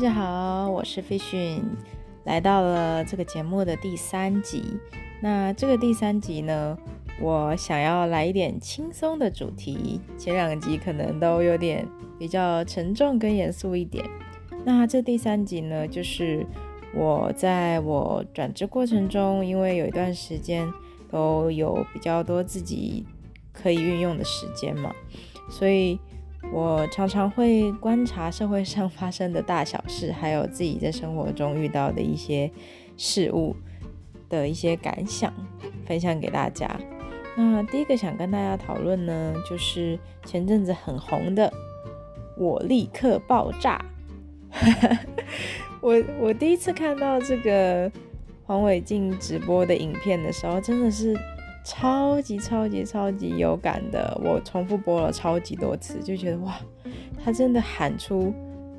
大家好，我是飞讯，来到了这个节目的第三集。那这个第三集呢，我想要来一点轻松的主题，前两集可能都有点比较沉重跟严肃一点。那这第三集呢，就是我在我转职过程中，因为有一段时间都有比较多自己可以运用的时间嘛，所以。我常常会观察社会上发生的大小事，还有自己在生活中遇到的一些事物的一些感想，分享给大家。那第一个想跟大家讨论呢，就是前阵子很红的“我立刻爆炸”。我我第一次看到这个黄伟晋直播的影片的时候，真的是。超级超级超级有感的，我重复播了超级多次，就觉得哇，他真的喊出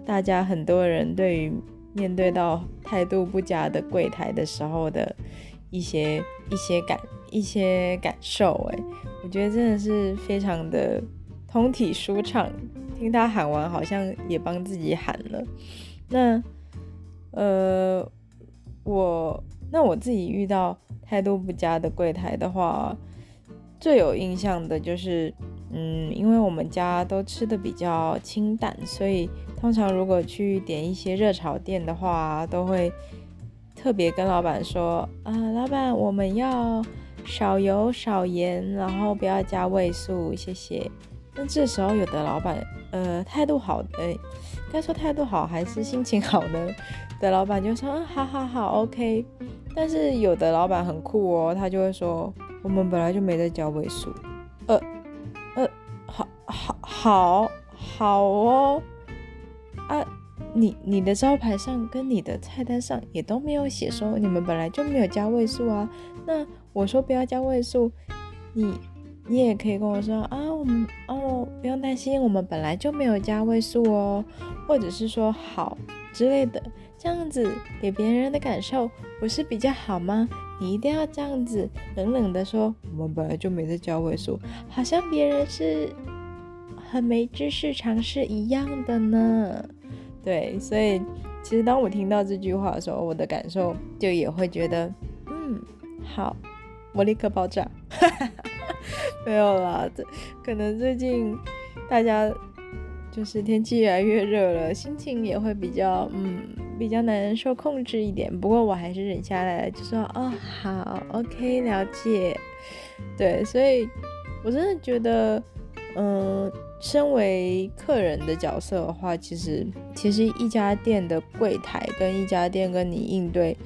大家很多人对于面对到态度不佳的柜台的时候的一些一些感一些感受，哎，我觉得真的是非常的通体舒畅。听他喊完，好像也帮自己喊了。那呃，我那我自己遇到。态度不佳的柜台的话，最有印象的就是，嗯，因为我们家都吃的比较清淡，所以通常如果去点一些热炒店的话，都会特别跟老板说，啊，老板我们要少油少盐，然后不要加味素，谢谢。那这时候有的老板，呃，态度好，哎，该说态度好还是心情好呢？的老板就说，嗯，好好好，OK。但是有的老板很酷哦，他就会说我们本来就没在加位数，呃呃，好好好好哦，啊，你你的招牌上跟你的菜单上也都没有写说你们本来就没有加位数啊，那我说不要加位数，你你也可以跟我说啊，我们哦不用担心，我们本来就没有加位数哦，或者是说好之类的。这样子给别人的感受不是比较好吗？你一定要这样子冷冷的说，我们本来就没在加位数，好像别人是很没知识尝试一样的呢。对，所以其实当我听到这句话的时候，我的感受就也会觉得，嗯，好，我立刻爆炸。没有啦，这可能最近大家。就是天气越来越热了，心情也会比较嗯比较难受控制一点。不过我还是忍下来了，就说哦好，OK，了解。对，所以我真的觉得，嗯，身为客人的角色的话，其实其实一家店的柜台跟一家店跟你应对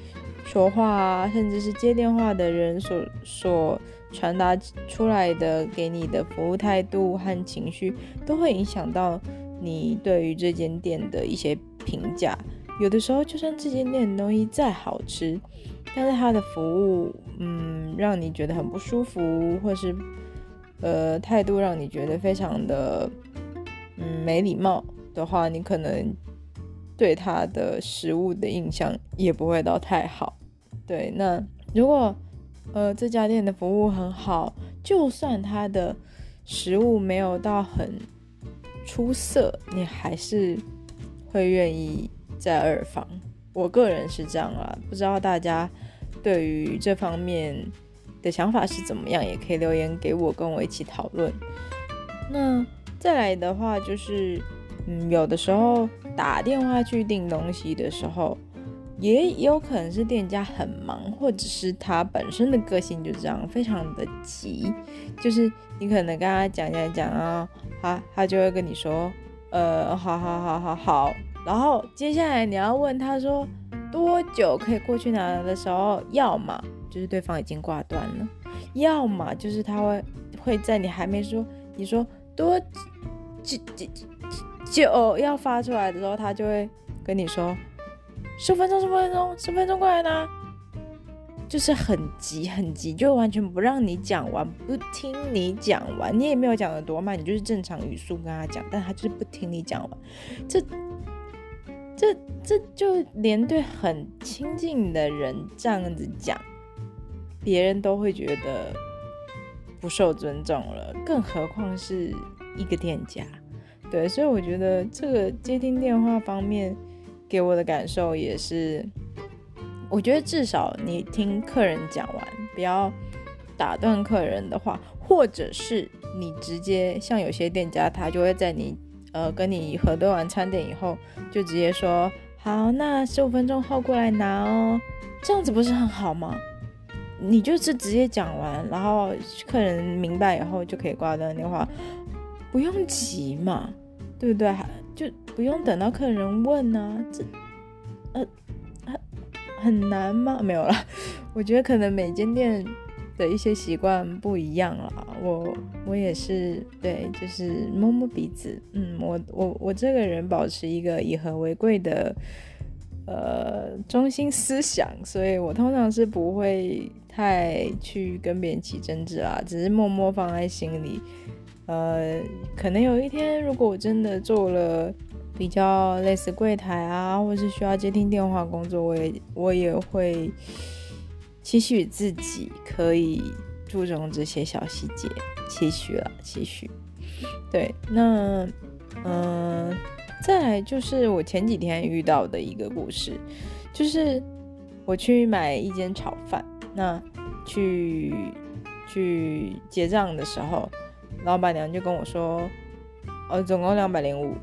说话啊，甚至是接电话的人所所传达出来的给你的服务态度和情绪，都会影响到。你对于这间店的一些评价，有的时候就算这间店的东西再好吃，但是它的服务，嗯，让你觉得很不舒服，或是呃态度让你觉得非常的嗯没礼貌的话，你可能对它的食物的印象也不会到太好。对，那如果呃这家店的服务很好，就算它的食物没有到很。出色，你还是会愿意在二房。我个人是这样啦，不知道大家对于这方面的想法是怎么样，也可以留言给我，跟我一起讨论。那再来的话，就是嗯，有的时候打电话去订东西的时候。也有可能是店家很忙，或者是他本身的个性就这样，非常的急。就是你可能跟他讲讲讲啊，他他就会跟你说，呃，好好好好好。然后接下来你要问他说多久可以过去拿的时候，要么就是对方已经挂断了，要么就是他会会在你还没说你说多就就就要发出来的时候，他就会跟你说。十分钟，十分钟，十分钟过来拿，就是很急，很急，就完全不让你讲完，不听你讲完，你也没有讲的多慢，你就是正常语速跟他讲，但他就是不听你讲完，这，这，这就连对很亲近的人这样子讲，别人都会觉得不受尊重了，更何况是一个店家，对，所以我觉得这个接听电话方面。给我的感受也是，我觉得至少你听客人讲完，不要打断客人的话，或者是你直接像有些店家，他就会在你呃跟你核对完餐点以后，就直接说好，那十五分钟后过来拿哦，这样子不是很好吗？你就是直接讲完，然后客人明白以后就可以挂断电话，不用急嘛，对不对？就不用等到客人问呢，这呃很很难吗？没有了，我觉得可能每间店的一些习惯不一样了。我我也是对，就是摸摸鼻子，嗯，我我我这个人保持一个以和为贵的呃中心思想，所以我通常是不会太去跟别人起争执啊，只是默默放在心里。呃，可能有一天，如果我真的做了比较类似柜台啊，或是需要接听电话工作，我也我也会期许自己可以注重这些小细节，期许了，期许。对，那嗯，再来就是我前几天遇到的一个故事，就是我去买一间炒饭，那去去结账的时候。老板娘就跟我说：“呃，总共两百零五，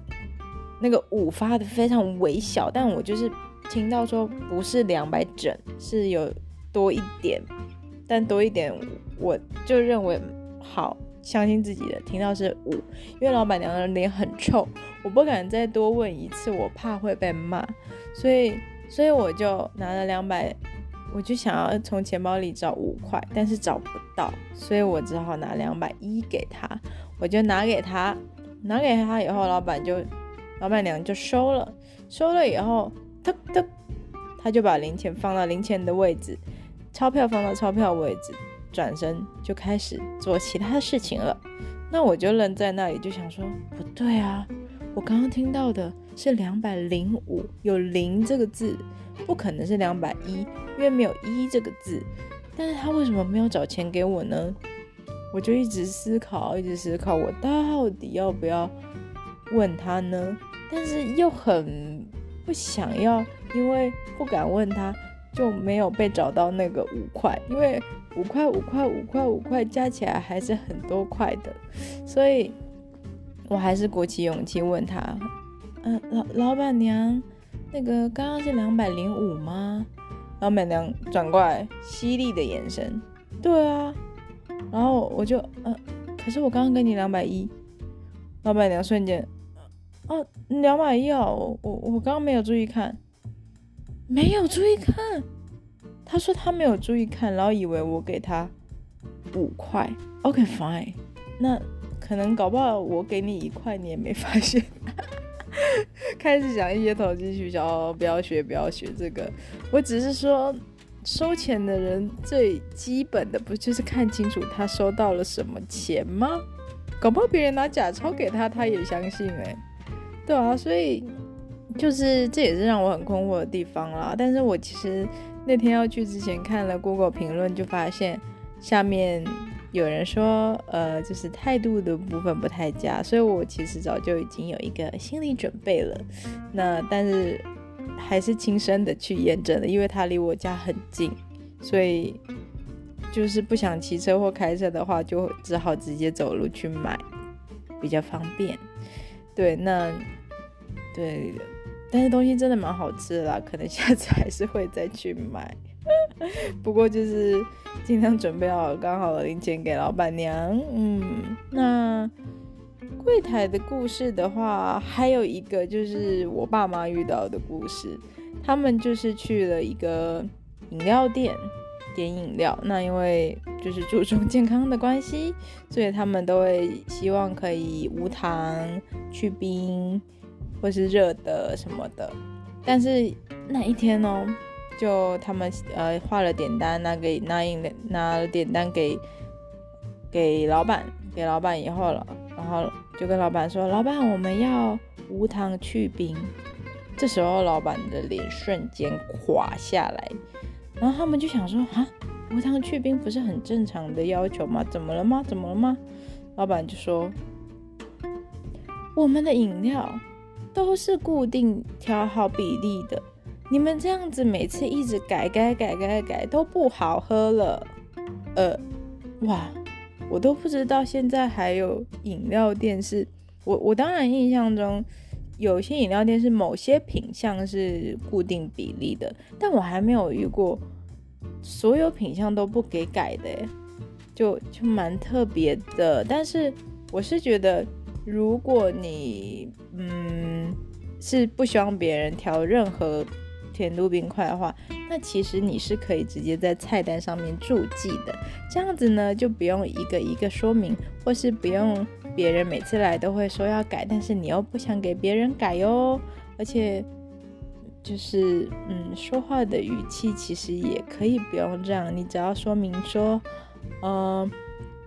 那个五发的非常微小，但我就是听到说不是两百整，是有多一点，但多一点我就认为好，相信自己的。听到是五，因为老板娘的脸很臭，我不敢再多问一次，我怕会被骂，所以所以我就拿了两百。”我就想要从钱包里找五块，但是找不到，所以我只好拿两百一给他。我就拿给他，拿给他以后，老板就，老板娘就收了。收了以后，他他他就把零钱放到零钱的位置，钞票放到钞票位置，转身就开始做其他事情了。那我就愣在那里，就想说，不对啊，我刚刚听到的是两百零五，有零这个字。不可能是两百一，因为没有一这个字。但是他为什么没有找钱给我呢？我就一直思考，一直思考，我到底要不要问他呢？但是又很不想要，因为不敢问他，就没有被找到那个五块。因为五块、五块、五块、五块加起来还是很多块的，所以我还是鼓起勇气问他：“嗯，老老板娘。”那个刚刚是两百零五吗？老板娘转过来，犀利的眼神。对啊，然后我就，呃，可是我刚刚给你两百一。老板娘瞬间，哦，两百一哦，我我刚刚没有注意看，没有注意看。他说他没有注意看，然后以为我给他五块。OK fine，那可能搞不好我给你一块，你也没发现。开始讲一些投机取巧，不要学，不要学这个。我只是说，收钱的人最基本的不就是看清楚他收到了什么钱吗？搞不好别人拿假钞给他，他也相信哎，对啊，所以就是这也是让我很困惑的地方啦。但是我其实那天要去之前看了 Google 评论，就发现下面。有人说，呃，就是态度的部分不太佳，所以我其实早就已经有一个心理准备了。那但是还是亲身的去验证了，因为他离我家很近，所以就是不想骑车或开车的话，就只好直接走路去买，比较方便。对，那对，但是东西真的蛮好吃的啦，可能下次还是会再去买。不过就是尽量准备好刚好的零钱给老板娘。嗯，那柜台的故事的话，还有一个就是我爸妈遇到的故事。他们就是去了一个饮料店点饮料，那因为就是注重健康的关系，所以他们都会希望可以无糖、去冰或是热的什么的。但是那一天哦。就他们呃画了点单，拿给拿饮料拿了点单给给老板，给老板以后了，然后就跟老板说：“老板，我们要无糖去冰。”这时候老板的脸瞬间垮下来，然后他们就想说：“啊，无糖去冰不是很正常的要求吗？怎么了吗？怎么了吗？”老板就说：“我们的饮料都是固定调好比例的。你们这样子每次一直改改改改改都不好喝了。呃，哇，我都不知道现在还有饮料店是，我我当然印象中有些饮料店是某些品相是固定比例的，但我还没有遇过所有品相都不给改的，就就蛮特别的。但是我是觉得，如果你嗯是不希望别人调任何。甜度冰块的话，那其实你是可以直接在菜单上面注记的，这样子呢就不用一个一个说明，或是不用别人每次来都会说要改，但是你又不想给别人改哟，而且就是嗯说话的语气其实也可以不用这样，你只要说明说，嗯。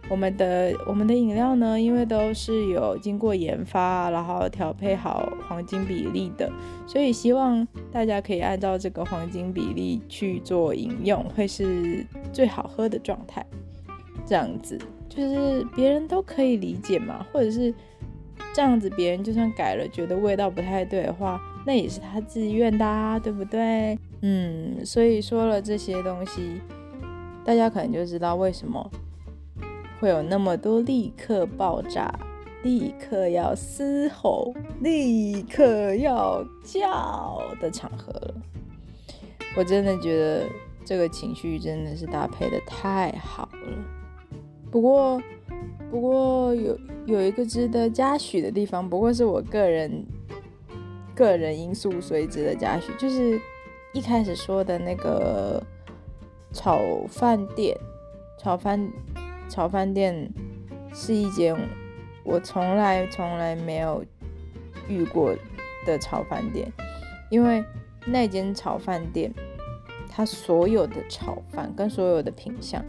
我们的我们的饮料呢，因为都是有经过研发，然后调配好黄金比例的，所以希望大家可以按照这个黄金比例去做饮用，会是最好喝的状态。这样子就是别人都可以理解嘛，或者是这样子，别人就算改了，觉得味道不太对的话，那也是他自愿的，啊，对不对？嗯，所以说了这些东西，大家可能就知道为什么。会有那么多立刻爆炸、立刻要嘶吼、立刻要叫的场合了。我真的觉得这个情绪真的是搭配的太好了。不过，不过有有一个值得嘉许的地方，不过是我个人个人因素所以值得嘉许，就是一开始说的那个炒饭店，炒饭。炒饭店是一间我从来从来没有遇过的炒饭店，因为那间炒饭店，它所有的炒饭跟所有的品相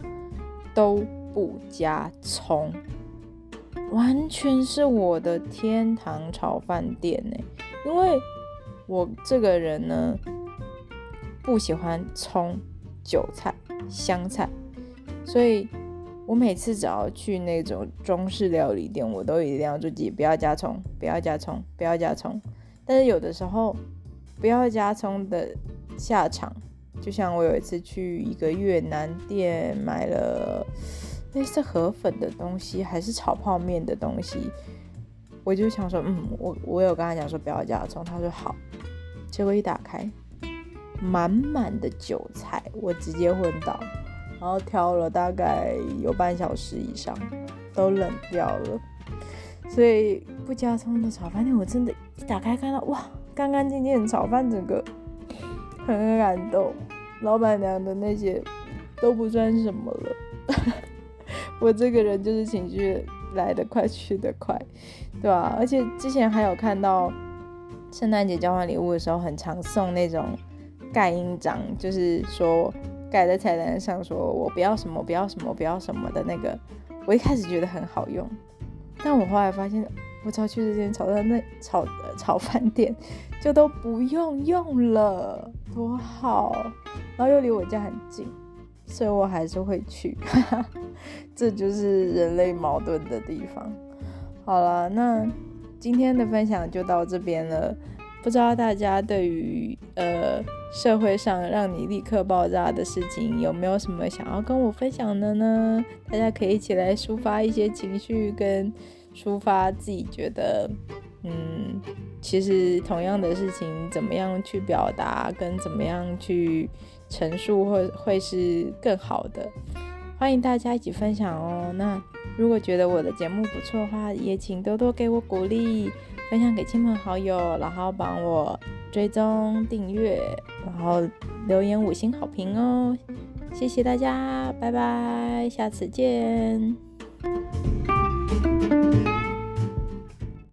都不加葱，完全是我的天堂炒饭店呢。因为我这个人呢，不喜欢葱、韭菜、香菜，所以。我每次只要去那种中式料理店，我都一定要注意不要加葱，不要加葱，不要加葱。但是有的时候，不要加葱的下场，就像我有一次去一个越南店买了类似河粉的东西，还是炒泡面的东西，我就想说，嗯，我我有跟他讲说不要加葱，他说好。结果一打开，满满的韭菜，我直接昏倒。然后挑了大概有半小时以上，都冷掉了。所以不加葱的炒饭店，我真的，一打开看到哇，干干净净的炒饭，整个很感动。老板娘的那些都不算什么了。我这个人就是情绪来得快去得快，对吧？而且之前还有看到圣诞节交换礼物的时候，很常送那种盖印章，就是说。盖在菜单上，说我不要什么，不要什么，不要什么的那个，我一开始觉得很好用，但我后来发现，我只要去这间炒饭那炒炒饭店，就都不用用了，多好，然后又离我家很近，所以我还是会去，这就是人类矛盾的地方。好了，那今天的分享就到这边了。不知道大家对于呃社会上让你立刻爆炸的事情有没有什么想要跟我分享的呢？大家可以一起来抒发一些情绪，跟抒发自己觉得，嗯，其实同样的事情怎么样去表达，跟怎么样去陈述会会是更好的。欢迎大家一起分享哦。那如果觉得我的节目不错的话，也请多多给我鼓励。分享给亲朋好友，然后帮我追踪订阅，然后留言五星好评哦！谢谢大家，拜拜，下次见。